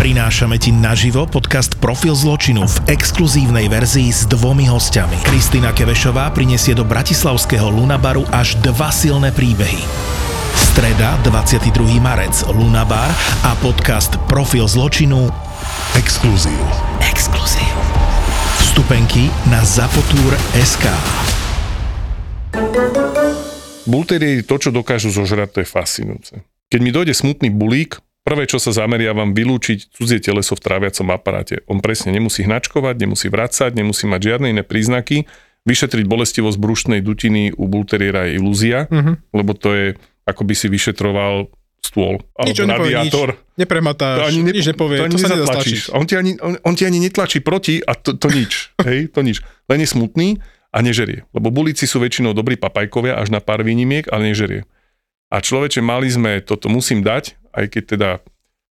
Prinášame ti naživo podcast Profil zločinu v exkluzívnej verzii s dvomi hostiami. Kristýna Kevešová prinesie do bratislavského Lunabaru až dva silné príbehy. Streda, 22. marec, Lunabar a podcast Profil zločinu Exkluzív. Exkluzív. Vstupenky na Zapotur.sk Bulterieri to, čo dokážu zožrať, to je fascinujúce. Keď mi dojde smutný bulík, prvé, čo sa zameriavam, vylúčiť cudzie teleso v tráviacom aparáte. On presne nemusí hnačkovať, nemusí vracať, nemusí mať žiadne iné príznaky. Vyšetriť bolestivosť brušnej dutiny u bulteriera je ilúzia, uh-huh. lebo to je, ako by si vyšetroval stôl alebo radiátor. nič. Neprematáš, To ani ne- nič nepovie, to, ani to sa nezatlačíš. on ti, ani, on, on ti ani netlačí proti a to, to nič. hej, to nič. Len je smutný a nežerie. Lebo bulíci sú väčšinou dobrí papajkovia až na pár výnimiek, ale nežerie. A človeče, mali sme, toto musím dať, aj keď teda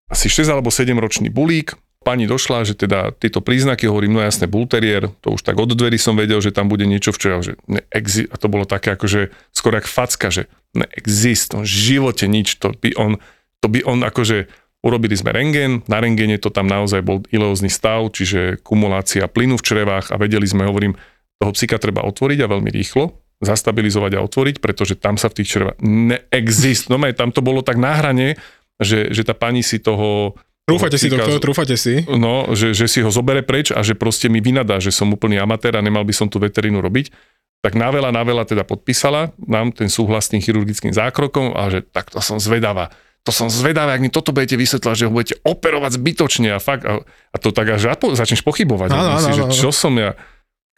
asi 6 alebo 7 ročný bulík, pani došla, že teda tieto príznaky, hovorím, no jasne, bulterier, to už tak od dverí som vedel, že tam bude niečo včera, že neexi- a to bolo také akože skoro jak facka, že neexist, v živote nič, to by on, to by on akože Urobili sme rengén, na rengéne to tam naozaj bol ileózny stav, čiže kumulácia plynu v črevách a vedeli sme, hovorím, toho psika treba otvoriť a veľmi rýchlo, zastabilizovať a otvoriť, pretože tam sa v tých črevách neexist. No tam to bolo tak na hrane, že, že tá pani si toho... Trúfate si, toho doktor, trúfate si. No, že, že si ho zobere preč a že proste mi vynadá, že som úplný amatér a nemal by som tú veterínu robiť. Tak na veľa, na veľa teda podpísala nám ten súhlas s tým chirurgickým zákrokom a že tak to som zvedavá. To som zvedavá, ak mi toto budete vysvetľovať, že ho budete operovať zbytočne a fakt, a, a to tak až začneš pochybovať. Áno, si, áno, že áno. čo som ja.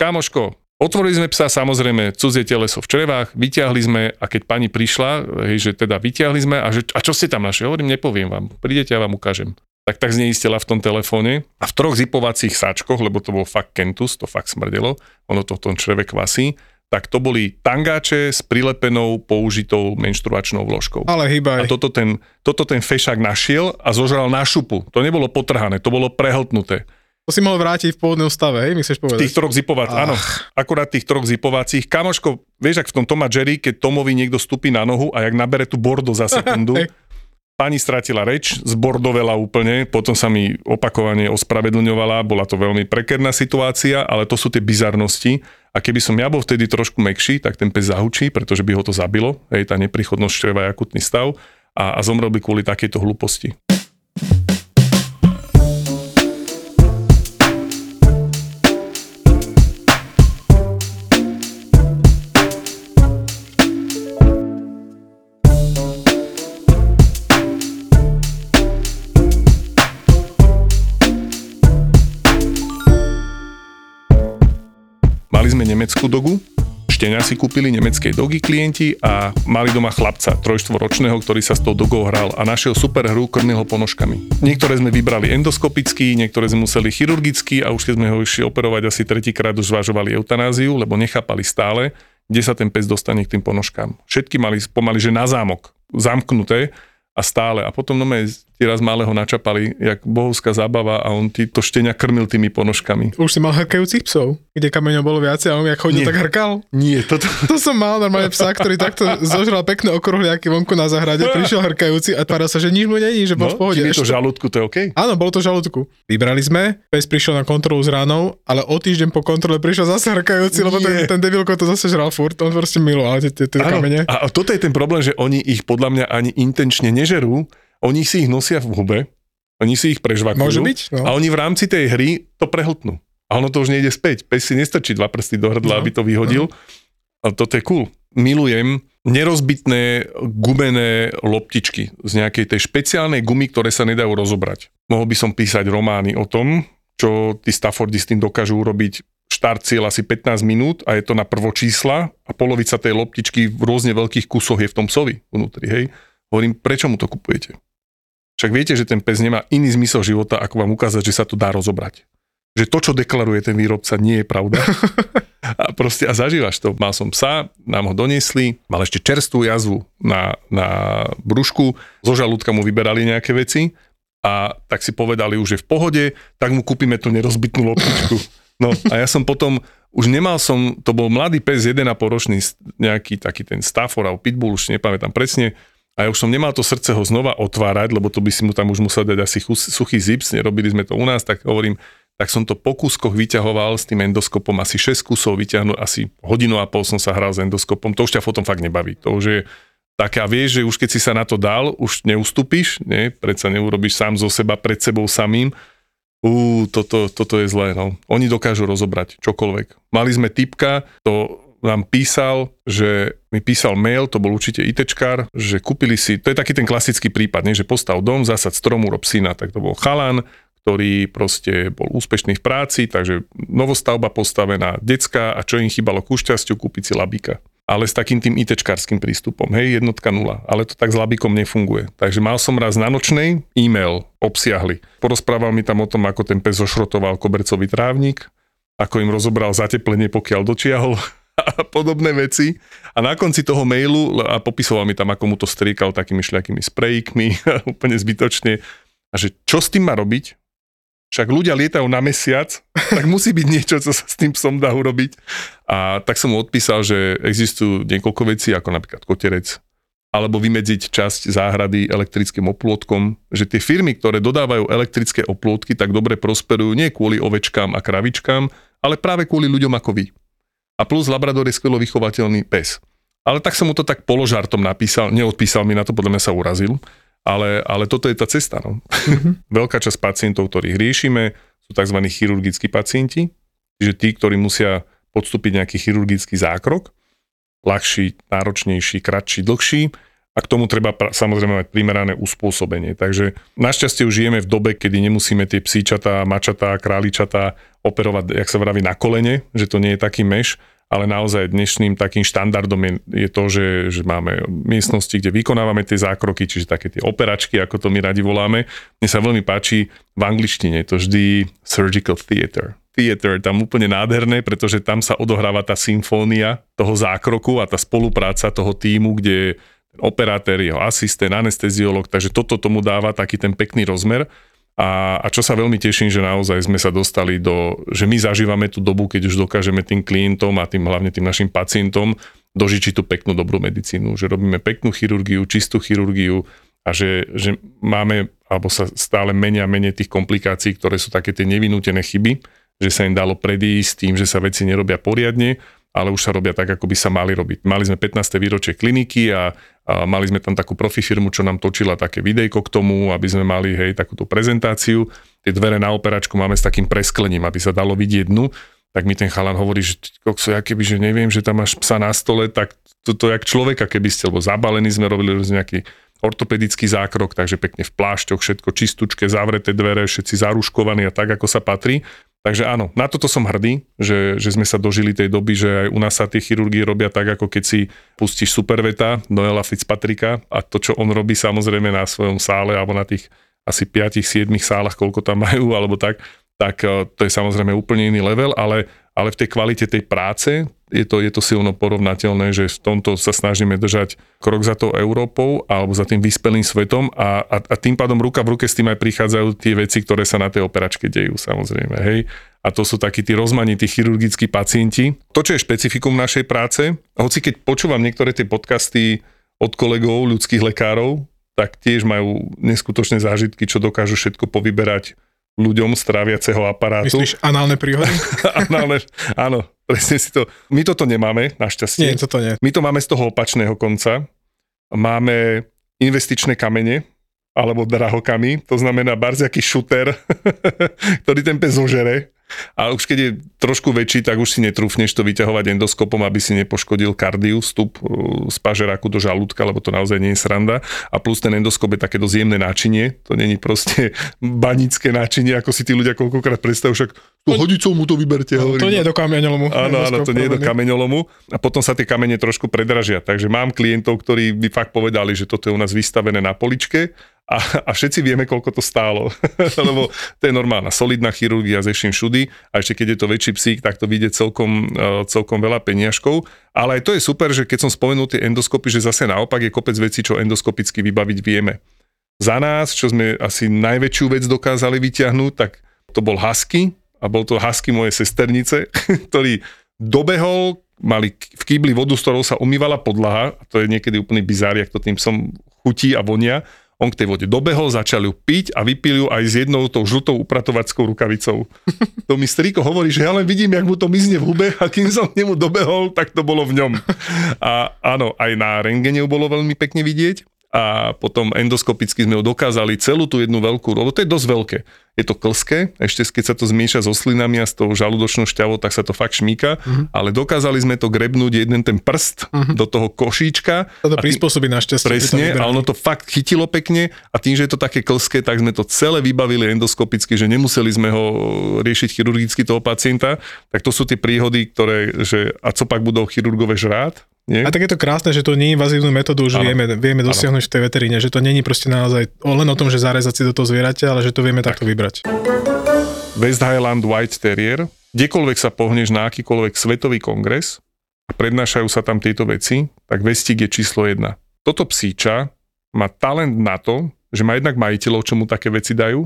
Kámoško, otvorili sme psa, samozrejme, cudzie teleso v črevách, vyťahli sme a keď pani prišla, hej, že teda vyťahli sme a, že, a čo ste tam našli? Hovorím, nepoviem vám, prídete a vám ukážem tak tak zneistila v tom telefóne a v troch zipovacích sáčkoch, lebo to bol fakt kentus, to fakt smrdelo, ono to v tom čreve kvasí, tak to boli tangáče s prilepenou použitou menštruačnou vložkou. Ale A hýbaj. toto ten, toto ten fešák našiel a zožral na šupu. To nebolo potrhané, to bolo prehltnuté. To si mohol vrátiť v pôvodnom stave, hej, mi chceš povedať? tých troch zipovacích, áno, akurát tých troch zipovacích. Kamoško, vieš, ak v tom Toma Jerry, keď Tomovi niekto stupí na nohu a jak nabere tú bordo za sekundu, pani stratila reč, zbordovela úplne, potom sa mi opakovane ospravedlňovala, bola to veľmi prekerná situácia, ale to sú tie bizarnosti. A keby som ja bol vtedy trošku mekší, tak ten pes zahučí, pretože by ho to zabilo, hej, tá neprichodnosť čreva je akutný stav a, a zomrel by kvôli takejto hlúposti. Si kúpili nemeckej dogy klienti a mali doma chlapca trojštvoročného, ktorý sa s tou dogou hral a našiel super hru, krmil ho ponožkami. Niektoré sme vybrali endoskopicky, niektoré sme museli chirurgicky a už keď sme ho išli operovať asi tretíkrát už zvažovali eutanáziu, lebo nechápali stále, kde sa ten pes dostane k tým ponožkám. Všetky mali pomaly, že na zámok, zamknuté a stále. A potom no ti raz malého načapali, jak bohovská zábava a on ti to štenia krmil tými ponožkami. Už si mal hrkajúcich psov, kde kameňov bolo viacej a on jak chodil, Nie. tak hrkal. Nie, toto... To som mal normálne psa, ktorý takto zožral pekné okruhliaky vonku na zahrade, prišiel hrkajúci a tváral sa, že nič mu není, že bol v pohode. No, je to Ešte- žalúdku, to je OK? Áno, bolo to žalúdku. Vybrali sme, pes prišiel na kontrolu s ránou, ale o týždeň po kontrole prišiel zase hrkajúci, lebo ten, ten debilko to zase žral furt, on proste miloval tie, kamene. a toto je ten problém, že oni ich podľa mňa ani intenčne nežerú, oni si ich nosia v hube, oni si ich prežvakujú Môže byť, no. a oni v rámci tej hry to prehltnú. A ono to už nejde späť. Pes si nestačí dva prsty do hrdla, No, aby to vyhodil. A toto je cool. Milujem nerozbitné gumené loptičky z nejakej tej špeciálnej gumy, ktoré sa nedajú rozobrať. Mohol by som písať romány o tom, čo tí Staffordi s tým dokážu urobiť štart cieľ asi 15 minút a je to na prvo čísla a polovica tej loptičky v rôzne veľkých kusoch je v tom psovi vnútri, hej. Hovorím, prečo mu to kupujete? Však viete, že ten pes nemá iný zmysel života, ako vám ukázať, že sa to dá rozobrať. Že to, čo deklaruje ten výrobca, nie je pravda. A proste, a zažívaš to. Mal som psa, nám ho doniesli, mal ešte čerstvú jazvu na, na brúšku, zo žalúdka mu vyberali nejaké veci a tak si povedali už, že v pohode, tak mu kúpime tú nerozbitnú loptičku. No a ja som potom, už nemal som, to bol mladý pes, 1,5 ročný, nejaký taký ten Stafford alebo Pitbull, už si nepamätám presne, A ja už som nemal to srdce ho znova otvárať, lebo to by si mu tam už musel dať asi suchý zips, nerobili sme to u nás, tak hovorím, tak som to po kúskoch vyťahoval s tým endoskopom, asi 6 kusov vyťahnuť, asi hodinu a pol som sa hral s endoskopom, to už ťa potom fakt nebaví. To už je také a vieš, že už keď si sa na to dal, už neustúpiš, nie? predsa neurobiš sám zo seba pred sebou samým, Ú, toto, toto je zlé, no. Oni dokážu rozobrať čokoľvek. Mali sme typka, to nám písal, že mi písal mail, to bol určite ITčkár, že kúpili si, to je taký ten klasický prípad, nie? že postav dom, zasad stromu, rob syna, tak to bol chalan, ktorý proste bol úspešný v práci, takže novostavba postavená, decka a čo im chýbalo ku šťastiu, kúpiť si labíka ale s takým tým ITčkárským prístupom. Hej, jednotka nula. Ale to tak s labikom nefunguje. Takže mal som raz na nočnej e-mail obsiahli. Porozprával mi tam o tom, ako ten pes zošrotoval kobercový trávnik, ako im rozobral zateplenie, pokiaľ dočiahol a podobné veci. A na konci toho mailu a popisoval mi tam, ako mu to striekal takými šľakými sprejkmi, úplne zbytočne. A že čo s tým má robiť? však ľudia lietajú na mesiac, tak musí byť niečo, co sa s tým psom dá urobiť. A tak som mu odpísal, že existujú niekoľko vecí, ako napríklad koterec, alebo vymedziť časť záhrady elektrickým oplôtkom, že tie firmy, ktoré dodávajú elektrické oplôtky, tak dobre prosperujú nie kvôli ovečkám a kravičkám, ale práve kvôli ľuďom ako vy. A plus Labrador je skvelo vychovateľný pes. Ale tak som mu to tak položartom napísal, neodpísal mi na to, podľa mňa sa urazil. Ale, ale toto je tá cesta. No. Mm-hmm. Veľká časť pacientov, ktorých riešime, sú tzv. chirurgickí pacienti, čiže tí, ktorí musia podstúpiť nejaký chirurgický zákrok, ľahší, náročnejší, kratší, dlhší a k tomu treba pra- samozrejme mať primerané uspôsobenie. Takže našťastie už žijeme v dobe, kedy nemusíme tie psíčatá, mačatá, králičatá operovať, jak sa vraví, na kolene, že to nie je taký meš, ale naozaj dnešným takým štandardom je, je to, že, že máme miestnosti, kde vykonávame tie zákroky, čiže také tie operačky, ako to my radi voláme. Mne sa veľmi páči v angličtine, je to vždy surgical theater. Theater, tam úplne nádherné, pretože tam sa odohráva tá symfónia toho zákroku a tá spolupráca toho týmu, kde operátor, jeho asistent, anesteziolog, takže toto tomu dáva taký ten pekný rozmer. A, a čo sa veľmi teším, že naozaj sme sa dostali do, že my zažívame tú dobu, keď už dokážeme tým klientom a tým hlavne tým našim pacientom dožičiť tú peknú dobrú medicínu, že robíme peknú chirurgiu, čistú chirurgiu a že, že máme, alebo sa stále menia menej tých komplikácií, ktoré sú také tie nevinútené chyby, že sa im dalo predísť tým, že sa veci nerobia poriadne ale už sa robia tak, ako by sa mali robiť. Mali sme 15. výročie kliniky a, mali sme tam takú profi firmu, čo nám točila také videjko k tomu, aby sme mali hej, takúto prezentáciu. Tie dvere na operačku máme s takým presklením, aby sa dalo vidieť dnu. Tak mi ten chalan hovorí, že kokso, ja keby, že neviem, že tam máš psa na stole, tak to, to jak človeka, keby ste, lebo zabalený sme robili nejaký ortopedický zákrok, takže pekne v plášťoch, všetko čistúčke, zavreté dvere, všetci zaruškovaní a tak, ako sa patrí. Takže áno, na toto som hrdý, že, že sme sa dožili tej doby, že aj u nás sa tie chirurgie robia tak, ako keď si pustíš Superveta, Noela Fitzpatricka a to, čo on robí samozrejme na svojom sále alebo na tých asi 5-7 sálach, koľko tam majú alebo tak, tak eh, to je samozrejme úplne iný level, ale ale v tej kvalite tej práce je to, je to silno porovnateľné, že v tomto sa snažíme držať krok za tou Európou alebo za tým vyspelým svetom a, a, a tým pádom ruka v ruke s tým aj prichádzajú tie veci, ktoré sa na tej operačke dejú samozrejme, hej. A to sú takí tí rozmanití chirurgickí pacienti. To, čo je špecifikum našej práce, hoci keď počúvam niektoré tie podcasty od kolegov, ľudských lekárov, tak tiež majú neskutočné zážitky, čo dokážu všetko povyberať ľuďom z tráviaceho aparátu. Myslíš análne príhody? análne, áno, presne si to. My toto nemáme, našťastie. Nie, toto nie. My to máme z toho opačného konca. Máme investičné kamene, alebo drahokami, to znamená barziaký šuter, ktorý ten pes zožere a už keď je trošku väčší, tak už si netrúfneš to vyťahovať endoskopom, aby si nepoškodil kardiu, vstup uh, z pažeráku do žalúdka, lebo to naozaj nie je sranda. A plus ten endoskop je také dosť jemné náčinie, to není proste banické náčinie, ako si tí ľudia koľkokrát predstavujú, však to hodicou mu to vyberte. No, to nie je do kameňolomu. Áno, áno, to nie je do kameňolomu. A potom sa tie kamene trošku predražia. Takže mám klientov, ktorí by fakt povedali, že toto je u nás vystavené na poličke a, a všetci vieme, koľko to stálo. Lebo to je normálna, solidná chirurgia s ešte všudy a ešte keď je to väčší psík, tak to vyjde celkom, e, celkom veľa peniažkov. Ale aj to je super, že keď som spomenul tie endoskopy, že zase naopak je kopec vecí, čo endoskopicky vybaviť vieme. Za nás, čo sme asi najväčšiu vec dokázali vyťahnuť, tak to bol Husky a bol to Husky moje sesternice, ktorý dobehol, mali v kýbli vodu, s ktorou sa umývala podlaha, a to je niekedy úplný bizár, jak to tým som chutí a vonia. On k tej vode dobehol, začal ju piť a vypil ju aj s jednou tou žltou upratovackou rukavicou. To mi striko hovorí, že ja len vidím, jak mu to mizne v hube a kým som k nemu dobehol, tak to bolo v ňom. A áno, aj na rengene bolo veľmi pekne vidieť a potom endoskopicky sme ho dokázali celú tú jednu veľkú, lebo to je dosť veľké. Je to klské, ešte keď sa to zmieša so slinami a s tou žalúdočnou šťavou, tak sa to fakt šmíka, uh-huh. ale dokázali sme to grebnúť jeden ten prst uh-huh. do toho košíčka. To prispôsobí našťastie. Presne, ale ono to fakt chytilo pekne a tým, že je to také klské, tak sme to celé vybavili endoskopicky, že nemuseli sme ho riešiť chirurgicky toho pacienta. Tak to sú tie príhody, ktoré, že a co pak budú chirurgové žrát, nie? A tak je to krásne, že to nie invazívnu metódu už vieme, vieme dosiahnuť ano. v tej veteríne, že to není proste naozaj len o tom, že zarezať si do toho zvieraťa, ale že to vieme tak. takto vybrať. West Highland White Terrier, kdekoľvek sa pohneš na akýkoľvek svetový kongres a prednášajú sa tam tieto veci, tak vestík je číslo jedna. Toto psíča má talent na to, že má jednak majiteľov, čo mu také veci dajú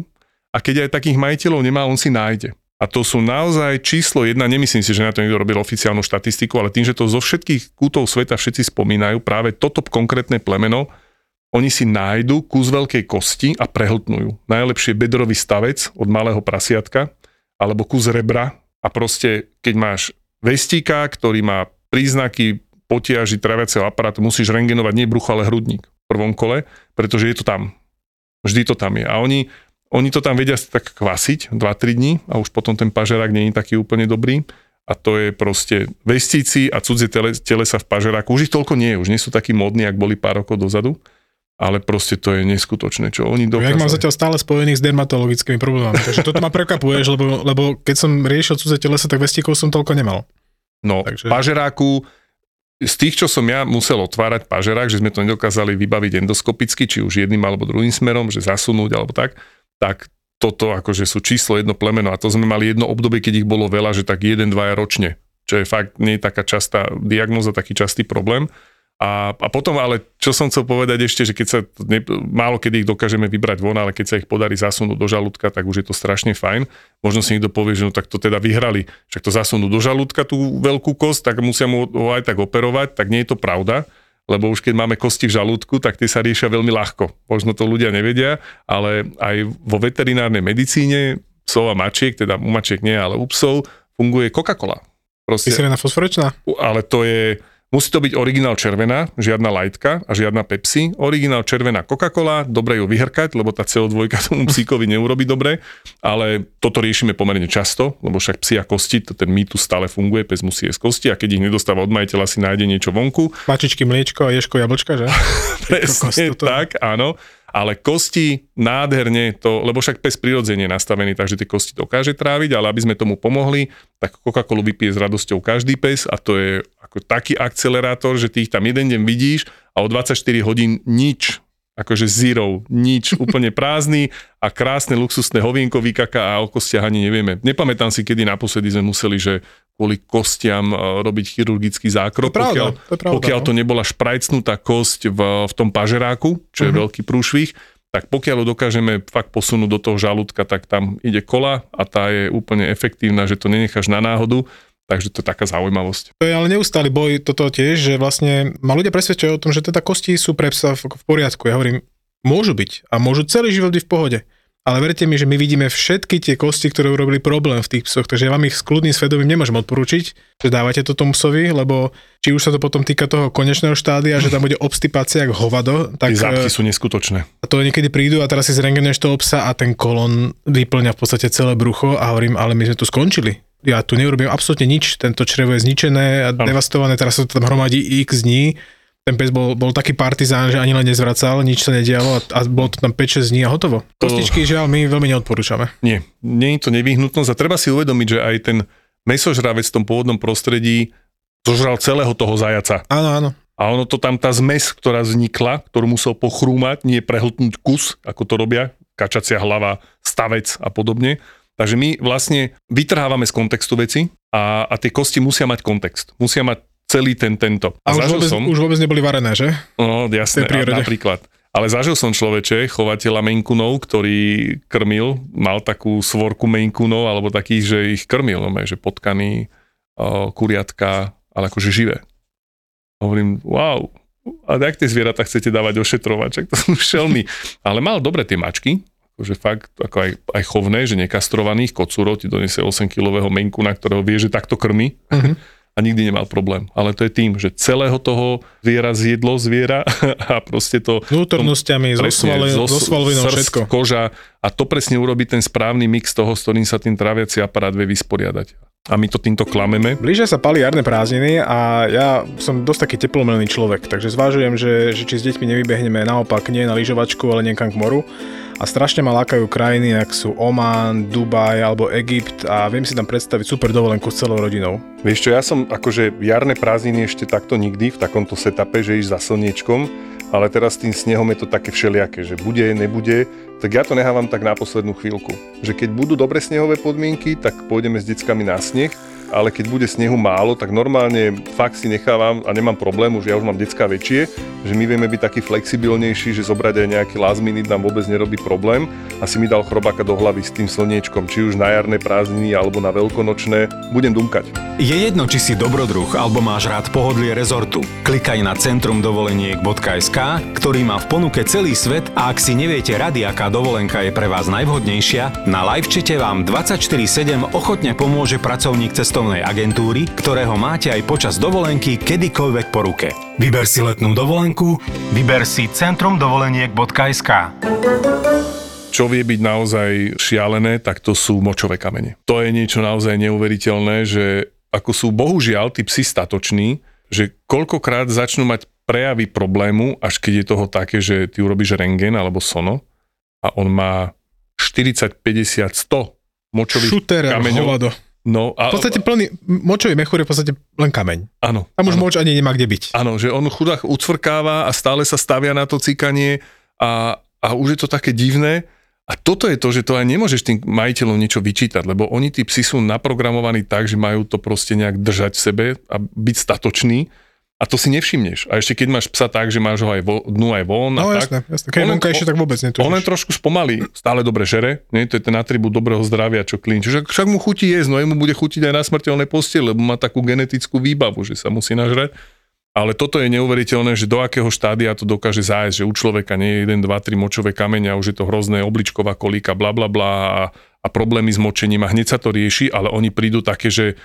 a keď aj takých majiteľov nemá, on si nájde. A to sú naozaj číslo jedna, nemyslím si, že na to niekto robil oficiálnu štatistiku, ale tým, že to zo všetkých kútov sveta všetci spomínajú, práve toto konkrétne plemeno, oni si nájdu kus veľkej kosti a prehltnú Najlepšie bedrový stavec od malého prasiatka, alebo kus rebra a proste, keď máš vestíka, ktorý má príznaky potiaži traviaceho aparátu, musíš rengenovať nie brucho, ale hrudník v prvom kole, pretože je to tam. Vždy to tam je. A oni oni to tam vedia tak kvasiť 2-3 dní a už potom ten pažerák nie je taký úplne dobrý. A to je proste vestíci a cudzie tele, telesa v pažeráku. Už ich toľko nie je, už nie sú takí modní, ak boli pár rokov dozadu ale proste to je neskutočné, čo oni dokázali. Ja mám zatiaľ stále spojených s dermatologickými problémami, takže toto ma prekapuješ, lebo, lebo keď som riešil cudzie telesa, tak vestíkov som toľko nemal. No, takže... pažeráku, z tých, čo som ja musel otvárať pažerák, že sme to nedokázali vybaviť endoskopicky, či už jedným alebo druhým smerom, že zasunúť alebo tak, tak toto akože sú číslo jedno plemeno a to sme mali jedno obdobie, keď ich bolo veľa, že tak jeden, dvaja ročne, čo je fakt nie je taká častá diagnoza, taký častý problém. A, a potom ale, čo som chcel povedať ešte, že keď sa, ne, málo kedy ich dokážeme vybrať von, ale keď sa ich podarí zasunúť do žalúdka, tak už je to strašne fajn. Možno si niekto povie, že no tak to teda vyhrali, však to zasunú do žalúdka tú veľkú kosť, tak musia mu ho aj tak operovať, tak nie je to pravda lebo už keď máme kosti v žalúdku, tak tie sa riešia veľmi ľahko. Možno to ľudia nevedia, ale aj vo veterinárnej medicíne psov a mačiek, teda u mačiek nie, ale u psov, funguje Coca-Cola. Proste, Kyselina fosforečná? Ale to je, Musí to byť originál červená, žiadna lajtka a žiadna Pepsi. Originál červená Coca-Cola, dobre ju vyhrkať, lebo tá CO2 tomu psíkovi neurobi dobre, ale toto riešime pomerne často, lebo však psia kosti, to ten mýtus stále funguje, pes musí jesť kosti a keď ich nedostáva od majiteľa, si nájde niečo vonku. Mačičky, mliečko a ješko, jablčka, že? Presne tak, áno ale kosti nádherne to, lebo však pes prirodzene je nastavený, takže tie kosti dokáže tráviť, ale aby sme tomu pomohli, tak Coca-Colu vypije s radosťou každý pes a to je ako taký akcelerátor, že ty ich tam jeden deň vidíš a o 24 hodín nič, akože zero, nič, úplne prázdny a krásne luxusné hovienko vykaká a o kostiach ani nevieme. Nepamätám si, kedy naposledy sme museli, že kvôli kostiam e, robiť chirurgický zákrok, to pokiaľ, pravda, to, pravda, pokiaľ no. to nebola šprajcnutá kosť v, v tom pažeráku, čo je uh-huh. veľký prúšvih, tak pokiaľ ho dokážeme fakt posunúť do toho žalúdka, tak tam ide kola a tá je úplne efektívna, že to nenecháš na náhodu. Takže to je taká zaujímavosť. To je ale neustály boj toto tiež, že vlastne ma ľudia presvedčujú o tom, že teda kosti sú pre psa v, v poriadku. Ja hovorím, môžu byť a môžu celý život byť v pohode ale verte mi, že my vidíme všetky tie kosti, ktoré urobili problém v tých psoch, takže ja vám ich s kľudným svedomím nemôžem odporučiť, že dávate to tomu psovi, lebo či už sa to potom týka toho konečného štádia, že tam bude obstipácia ako hovado, tak... Tie zápchy sú neskutočné. A to niekedy prídu a teraz si zrengenuješ toho psa a ten kolon vyplňa v podstate celé brucho a hovorím, ale my sme tu skončili. Ja tu neurobím absolútne nič, tento črevo je zničené a devastované, teraz sa to tam hromadí x dní ten pes bol, bol taký partizán, že ani len nezvracal, nič sa nedialo a, a bolo to tam 5-6 dní a hotovo. Kostičky žiaľ my veľmi neodporúčame. Nie, nie je to nevyhnutnosť a treba si uvedomiť, že aj ten mesožravec v tom pôvodnom prostredí zožral celého toho zajaca. Áno, áno. A ono to tam, tá zmes, ktorá vznikla, ktorú musel pochrúmať, nie prehltnúť kus, ako to robia, kačacia hlava, stavec a podobne. Takže my vlastne vytrhávame z kontextu veci a, a tie kosti musia mať kontext. Musia mať celý ten tento. A, a už, vôbec, som, už vôbec neboli varené, že? No, jasné, napríklad. Ale zažil som človeče, chovateľa Menkunov, ktorý krmil, mal takú svorku Menkunov, alebo takých, že ich krmil, no, že potkaný, kuriatka, ale akože živé. Hovorím, wow, A jak tie zvieratá chcete dávať ošetrovať, čak to sú šelmy. Ale mal dobre tie mačky, akože fakt ako aj, aj chovné, že nekastrovaných, kocúrov ti donese 8-kilového menku, na ktorého vie, že takto krmi. Uh-huh a nikdy nemal problém. Ale to je tým, že celého toho zviera zjedlo zviera a proste to... Vnútornosťami, so, so svalvinou, všetko. koža a to presne urobí ten správny mix toho, s ktorým sa tým tráviaci aparát vie vysporiadať. A my to týmto klameme. Blížia sa pali jarné prázdniny a ja som dosť taký teplomelný človek, takže zvážujem, že, že či s deťmi nevybehneme naopak nie na lyžovačku, ale niekam k moru a strašne ma lákajú krajiny, ak sú Oman, Dubaj alebo Egypt a viem si tam predstaviť super dovolenku s celou rodinou. Vieš čo, ja som akože jarné prázdniny ešte takto nikdy v takomto setupe, že ísť za slniečkom, ale teraz s tým snehom je to také všelijaké, že bude, nebude, tak ja to nehávam tak na poslednú chvíľku. Že keď budú dobre snehové podmienky, tak pôjdeme s deckami na sneh ale keď bude snehu málo, tak normálne fakt si nechávam a nemám problém, už ja už mám decka väčšie, že my vieme byť taký flexibilnejší, že zobrať aj nejaký last minute nám vôbec nerobí problém a si mi dal chrobáka do hlavy s tým slniečkom, či už na jarné prázdniny alebo na veľkonočné, budem dumkať. Je jedno, či si dobrodruh alebo máš rád pohodlie rezortu. Klikaj na centrumdovoleniek.sk, ktorý má v ponuke celý svet a ak si neviete rady, aká dovolenka je pre vás najvhodnejšia, na livečete vám 24-7 ochotne pomôže pracovník cestovného cestovnej agentúry, ktorého máte aj počas dovolenky kedykoľvek po ruke. Vyber si letnú dovolenku, vyber si centrumdovoleniek.sk čo vie byť naozaj šialené, tak to sú močové kamene. To je niečo naozaj neuveriteľné, že ako sú bohužiaľ tí psi statoční, že koľkokrát začnú mať prejavy problému, až keď je toho také, že ty urobíš rengen alebo sono a on má 40, 50, 100 močových Šuter, kameňov. Hovado. No, a, v podstate plný močový mechúr je v podstate len kameň. Áno. Tam už áno. moč ani nemá kde byť. Áno, že on chudák ucvrkáva a stále sa stavia na to cikanie a, a už je to také divné. A toto je to, že to aj nemôžeš tým majiteľom niečo vyčítať, lebo oni tí psi sú naprogramovaní tak, že majú to proste nejak držať v sebe a byť statoční a to si nevšimneš. A ešte keď máš psa tak, že máš ho aj vo, dnu aj von. No a jasné, tak, jasné. Keď vonka ešte tak vôbec netužíš. On len trošku spomalí, stále dobre žere, nie? to je ten atribút dobrého zdravia, čo klín. Čiže však mu chutí jesť, no jemu bude chutiť aj na smrteľnej posteli, lebo má takú genetickú výbavu, že sa musí nažrať. Ale toto je neuveriteľné, že do akého štádia to dokáže zájsť, že u človeka nie je 1, 2, 3 močové kamene a už je to hrozné obličková kolíka, bla bla bla a, a problémy s močením a hneď sa to rieši, ale oni prídu také, že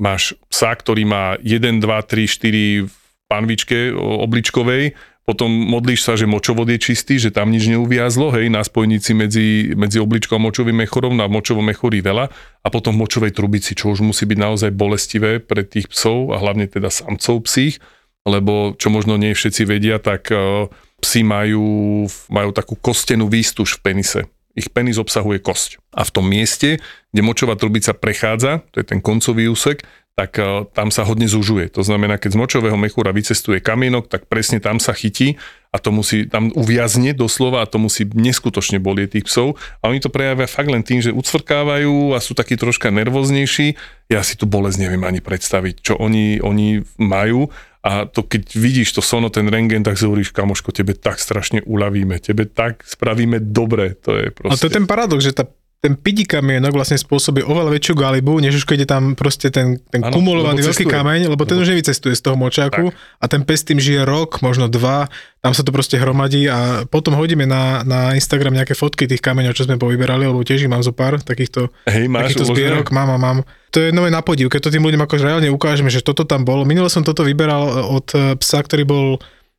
máš psa, ktorý má 1, 2, 3, 4 panvičke obličkovej, potom modlíš sa, že močovod je čistý, že tam nič neuviazlo, hej, na spojnici medzi, medzi obličkou a močovým mechorom, na močovom mechorí veľa a potom v močovej trubici, čo už musí byť naozaj bolestivé pre tých psov a hlavne teda samcov psích, lebo čo možno nie všetci vedia, tak uh, psi majú, majú takú kostenú výstuž v penise. Ich penis obsahuje kosť. A v tom mieste, kde močová trubica prechádza, to je ten koncový úsek, tak eh, tam sa hodne zužuje. To znamená, keď z močového mechúra vycestuje kamienok, tak presne tam sa chytí a to musí, tam uviazne doslova a to musí neskutočne bolieť tých psov. A oni to prejavia fakt len tým, že ucvrkávajú a sú takí troška nervóznejší. Ja si tu bolesť neviem ani predstaviť, čo oni, oni majú. A to keď vidíš to sono, ten rengen, tak si hovoríš, kamoško, tebe tak strašne uľavíme, tebe tak spravíme dobre. To je proste... A to je ten paradox, že tá ten pidi kamienok vlastne spôsobí oveľa väčšiu galibu, než už keď je tam proste ten, ten ano, kumulovaný veľký kameň, lebo ten už nevycestuje z toho močáku tak. a ten pes tým žije rok, možno dva, tam sa to proste hromadí a potom hodíme na, na Instagram nejaké fotky tých kameňov, čo sme povyberali, lebo tiež mám zo pár takýchto, Hej, máš takýchto zbierok, mám a mám. To je nové na podiv, keď to tým ľuďom akože reálne ukážeme, že toto tam bolo. Minule som toto vyberal od psa, ktorý bol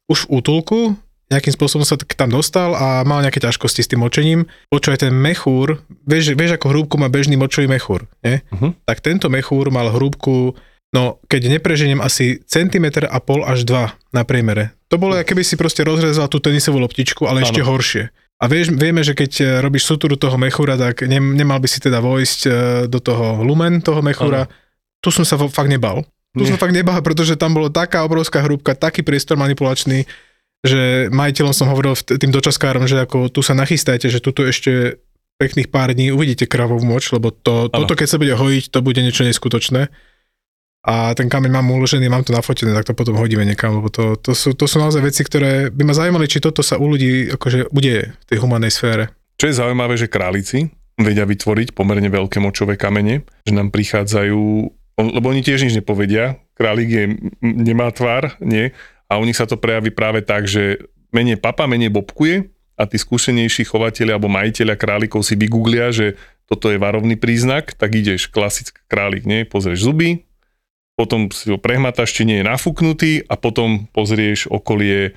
už v útulku, nejakým spôsobom sa tam dostal a mal nejaké ťažkosti s tým močením. Počúvaj, ten mechúr, vieš, vieš ako hrúbku má bežný močový mechúr, nie? Uh-huh. Tak tento mechúr mal hrúbku, no keď nepreženiem asi centimetr a pol až dva na priemere. To bolo, uh-huh. keby si proste rozrezal tú tenisovú loptičku, ale ano. ešte horšie. A vieš, vieme, že keď e, robíš suturu toho mechúra, tak ne, nemal by si teda vojsť e, do toho lumen toho mechúra. Ano. Tu som sa fakt nebal. Tu Nie. som fakt nebal, pretože tam bolo taká obrovská hrúbka, taký priestor manipulačný, že majiteľom som hovoril tým dočaskárom, že ako tu sa nachystajte, že tuto ešte pekných pár dní uvidíte kravovú moč, lebo to, toto keď sa bude hojiť, to bude niečo neskutočné. A ten kameň mám uložený, mám to nafotené, tak to potom hodíme niekam, lebo to, to, sú, to sú naozaj veci, ktoré by ma zaujímali, či toto sa u ľudí akože bude v tej humanej sfére. Čo je zaujímavé, že králici vedia vytvoriť pomerne veľké močové kamene, že nám prichádzajú, lebo oni tiež nič nepovedia, králik je, nemá tvár, nie, a u nich sa to prejaví práve tak, že menej papa, menej bobkuje a tí skúsenejší chovateľi alebo majiteľia králikov si vygooglia, že toto je varovný príznak, tak ideš, klasický králik, nie? Pozrieš zuby, potom si ho prehmatáš, či nie je nafúknutý a potom pozrieš okolie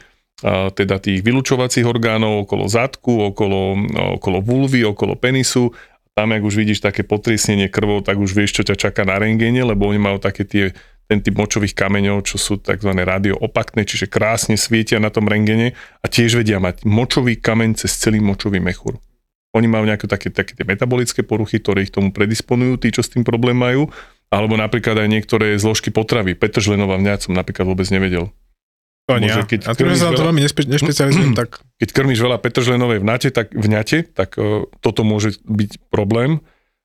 teda tých vylúčovacích orgánov, okolo zadku, okolo, okolo vulvy, okolo penisu. Tam, ak už vidíš také potriesnenie krvou, tak už vieš, čo ťa čaká na rengéne, lebo oni majú také tie ten typ močových kameňov, čo sú tzv. rádioopakné, čiže krásne svietia na tom rengene a tiež vedia mať močový kameň cez celý močový mechúr. Oni majú nejaké také, také tie metabolické poruchy, ktoré ich tomu predisponujú, tí, čo s tým problém majú, alebo napríklad aj niektoré zložky potravy. Petržlenová vňať som napríklad vôbec nevedel. To nie. Môže, keď a tým, že sa na to veľmi nespe, nešpecializujem, tak... Keď krmíš veľa petržlenovej vňate, tak, vňate, tak uh, toto môže byť problém.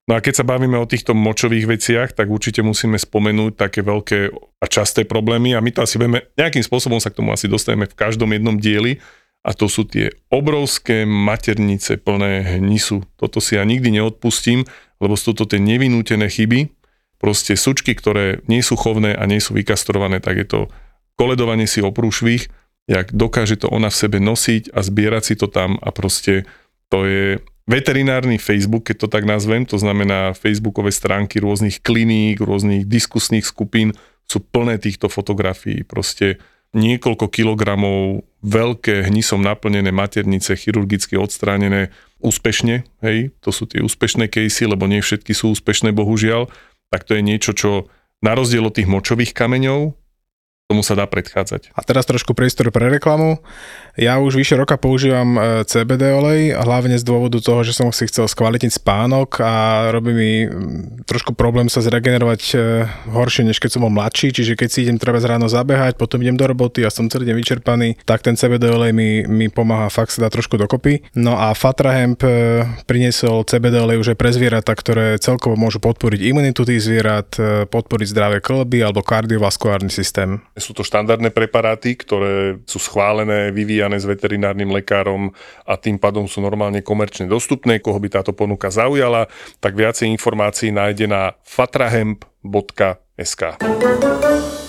No a keď sa bavíme o týchto močových veciach, tak určite musíme spomenúť také veľké a časté problémy a my to asi vieme, nejakým spôsobom sa k tomu asi dostaneme v každom jednom dieli a to sú tie obrovské maternice plné hnisu. Toto si ja nikdy neodpustím, lebo sú to tie nevinútené chyby. Proste sučky, ktoré nie sú chovné a nie sú vykastrované, tak je to koledovanie si o prúšvih, jak dokáže to ona v sebe nosiť a zbierať si to tam a proste to je veterinárny Facebook, keď to tak nazvem, to znamená facebookové stránky rôznych kliník, rôznych diskusných skupín sú plné týchto fotografií. Proste niekoľko kilogramov veľké hnisom naplnené maternice, chirurgicky odstránené úspešne, hej, to sú tie úspešné casey, lebo nie všetky sú úspešné, bohužiaľ, tak to je niečo, čo na rozdiel od tých močových kameňov, tomu sa dá predchádzať. A teraz trošku priestor pre reklamu. Ja už vyše roka používam e, CBD olej, hlavne z dôvodu toho, že som si chcel skvalitniť spánok a robí mi trošku problém sa zregenerovať e, horšie, než keď som bol mladší, čiže keď si idem treba ráno zabehať, potom idem do roboty a som celý deň vyčerpaný, tak ten CBD olej mi, mi pomáha fakt sa dá trošku dokopy. No a Fatrahemp e, priniesol CBD olej už aj pre zvieratá, ktoré celkovo môžu podporiť imunitu tých zvierat, podporiť zdravé klby alebo kardiovaskulárny systém. Sú to štandardné preparáty, ktoré sú schválené, vyvíjané s veterinárnym lekárom a tým pádom sú normálne komerčne dostupné. Koho by táto ponuka zaujala, tak viacej informácií nájde na fatrahemp.sk.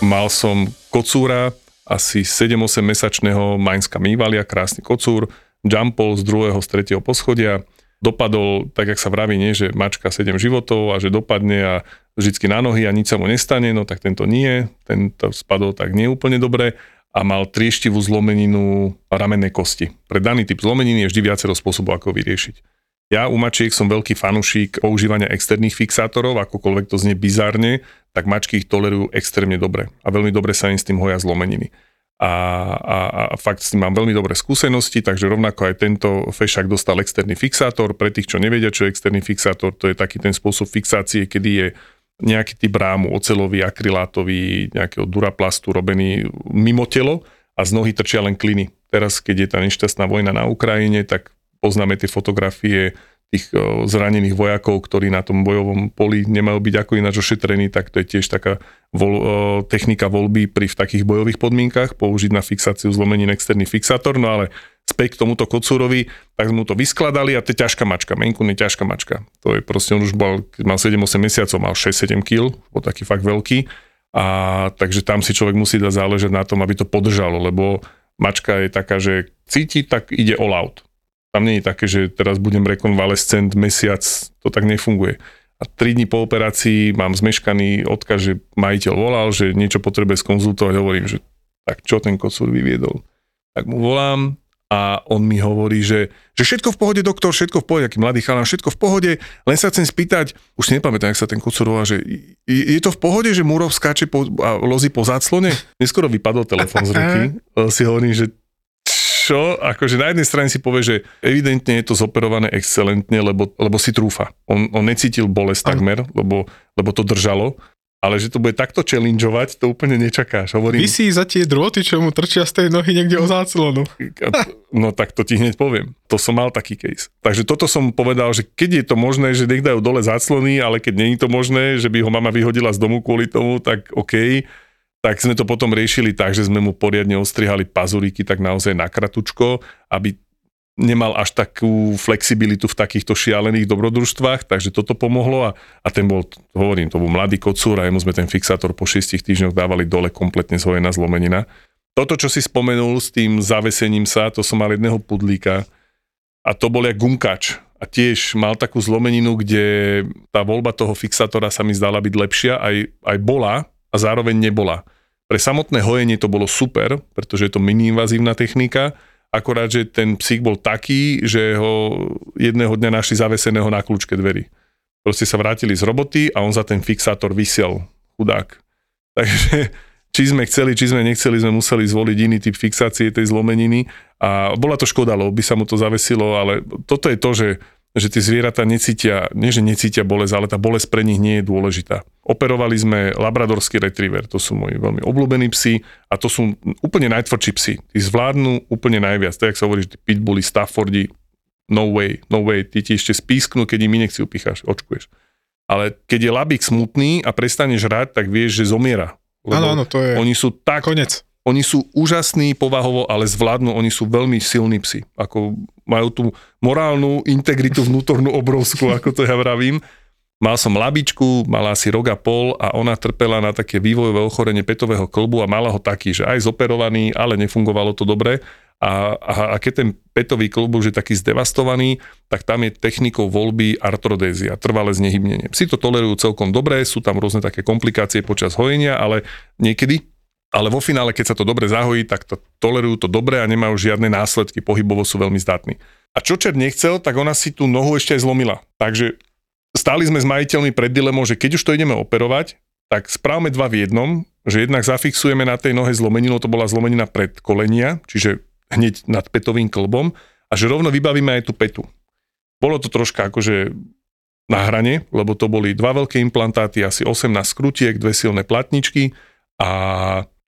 Mal som kocúra, asi 7-8 mesačného Mainska Mývalia, krásny kocúr, jumpol z druhého, z tretieho poschodia, dopadol, tak jak sa vraví, nie, že mačka 7 životov a že dopadne a vždycky na nohy a nič sa mu nestane, no tak tento nie, tento spadol tak neúplne dobre a mal trieštivú zlomeninu ramennej kosti. Pre daný typ zlomeniny je vždy viacero spôsobov, ako vyriešiť. Ja u mačiek som veľký fanúšik používania externých fixátorov, akokoľvek to znie bizárne, tak mačky ich tolerujú extrémne dobre a veľmi dobre sa im s tým hoja zlomeniny a, a, a fakt s tým mám veľmi dobré skúsenosti, takže rovnako aj tento fešák dostal externý fixátor. Pre tých, čo nevedia, čo je externý fixátor, to je taký ten spôsob fixácie, kedy je nejaký typ rámu, ocelový, akrylátový, nejakého duraplastu robený mimo telo a z nohy trčia len kliny. Teraz, keď je tá nešťastná vojna na Ukrajine, tak poznáme tie fotografie tých zranených vojakov, ktorí na tom bojovom poli nemajú byť ako ináč ošetrení, tak to je tiež taká vol, technika voľby pri v takých bojových podmienkach, použiť na fixáciu zlomenín externý fixátor, no ale späť k tomuto kocúrovi, tak sme mu to vyskladali a to je ťažká mačka, Menkun je ťažká mačka. To je proste, on už bol, mal 7-8 mesiacov, mal 6-7 kg, bol taký fakt veľký. A takže tam si človek musí dať záležať na tom, aby to podržalo, lebo mačka je taká, že cíti, tak ide all out tam nie je také, že teraz budem rekonvalescent mesiac, to tak nefunguje. A 3 dní po operácii mám zmeškaný odkaz, že majiteľ volal, že niečo potrebuje skonzultovať, hovorím, že tak čo ten kocúr vyviedol. Tak mu volám a on mi hovorí, že, že všetko v pohode, doktor, všetko v pohode, aký mladý chalán, všetko v pohode, len sa chcem spýtať, už si nepamätám, jak sa ten kocúr volá, že je, je to v pohode, že Murov skáče po, a lozí po záclone? Neskoro vypadol telefon z ruky, si hovorím, že čo, akože na jednej strane si povie, že evidentne je to zoperované excelentne, lebo, lebo si trúfa. On, on necítil bolesť takmer, lebo, lebo to držalo, ale že to bude takto challengeovať, to úplne nečakáš. Hovorím, Vysí za tie drôty, čo mu trčia z tej nohy niekde o záclonu. No tak to ti hneď poviem. To som mal taký case. Takže toto som povedal, že keď je to možné, že nech dajú dole záclony, ale keď není to možné, že by ho mama vyhodila z domu kvôli tomu, tak OK tak sme to potom riešili tak, že sme mu poriadne ostrihali pazuriky tak naozaj na kratučko, aby nemal až takú flexibilitu v takýchto šialených dobrodružstvách, takže toto pomohlo a, a ten bol, hovorím, to bol mladý kocúr a jemu sme ten fixátor po 6 týždňoch dávali dole kompletne zhojená zlomenina. Toto, čo si spomenul s tým zavesením sa, to som mal jedného pudlíka a to bol jak gumkač. A tiež mal takú zlomeninu, kde tá voľba toho fixátora sa mi zdala byť lepšia, aj, aj bola a zároveň nebola. Pre samotné hojenie to bolo super, pretože je to mini-invazívna technika, akorát, že ten psík bol taký, že ho jedného dňa našli zaveseného na kľúčke dverí. Proste sa vrátili z roboty a on za ten fixátor vysiel, chudák. Takže či sme chceli, či sme nechceli, sme museli zvoliť iný typ fixácie tej zlomeniny a bola to škoda, lebo by sa mu to zavesilo, ale toto je to, že, že tie zvieratá necítia, nie že necítia bolesť, ale tá bolesť pre nich nie je dôležitá. Operovali sme labradorský retriever, to sú moji veľmi obľúbení psi a to sú úplne najtvrdší psi. Tí zvládnu úplne najviac, tak sa hovorí, že pitbully, Staffordi, no way, no way, ty ti ešte spísknú, keď im inekciu picháš, očkuješ. Ale keď je labík smutný a prestane žrať, tak vieš, že zomiera. Áno, áno, to je Oni sú tak... konec. Oni sú úžasní povahovo, ale zvládnu, oni sú veľmi silní psi. Ako majú tú morálnu integritu vnútornú obrovskú, ako to ja vravím. Mal som labičku, mala asi rok pol a ona trpela na také vývojové ochorenie petového klbu a mala ho taký, že aj zoperovaný, ale nefungovalo to dobre. A, a, a keď ten petový klub už je taký zdevastovaný, tak tam je technikou voľby artrodézia, trvalé znehybnenie. Psi to tolerujú celkom dobre, sú tam rôzne také komplikácie počas hojenia, ale niekedy ale vo finále, keď sa to dobre zahojí, tak to tolerujú to dobre a nemajú žiadne následky, pohybovo sú veľmi zdatní. A čo čert nechcel, tak ona si tú nohu ešte aj zlomila. Takže stáli sme s majiteľmi pred dilemou, že keď už to ideme operovať, tak správame dva v jednom, že jednak zafixujeme na tej nohe zlomeninu, to bola zlomenina pred kolenia, čiže hneď nad petovým klbom a že rovno vybavíme aj tú petu. Bolo to troška akože na hrane, lebo to boli dva veľké implantáty, asi 18 skrutiek, dve silné platničky a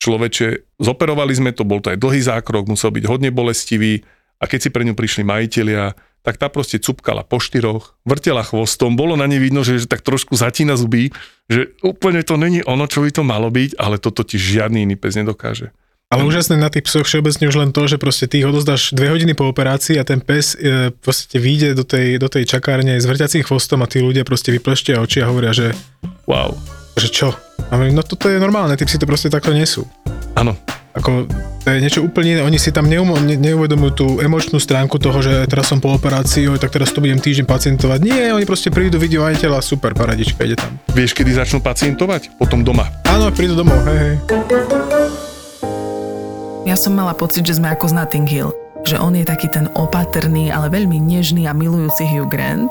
človeče, zoperovali sme to, bol to aj dlhý zákrok, musel byť hodne bolestivý a keď si pre ňu prišli majiteľia, tak tá proste cupkala po štyroch, vrtela chvostom, bolo na nej vidno, že, že tak trošku zatína zuby, že úplne to není ono, čo by to malo byť, ale toto ti žiadny iný pes nedokáže. Ale úžasné na tých psoch všeobecne už len to, že proste ty ich odozdáš dve hodiny po operácii a ten pes e, proste vyjde do tej, do tej čakárne s vrťacím chvostom a tí ľudia proste vypleštia oči a hovoria, že Wow. Že čo? A hovorím, no toto je normálne, tí psi to proste takto nesú. Áno, Ako, to je niečo úplne iné, oni si tam neumo, ne, neuvedomujú tú emočnú stránku toho, že teraz som po operácii, oj, tak teraz to budem týždeň pacientovať. Nie, oni proste prídu, vidia majiteľa, super, paradička, ide tam. vieš, kedy začnú pacientovať? Potom doma. Áno, prídu domov, hej, hej. Ja som mala pocit, že sme ako z Notting Hill. Že on je taký ten opatrný, ale veľmi nežný a milujúci Hugh Grant.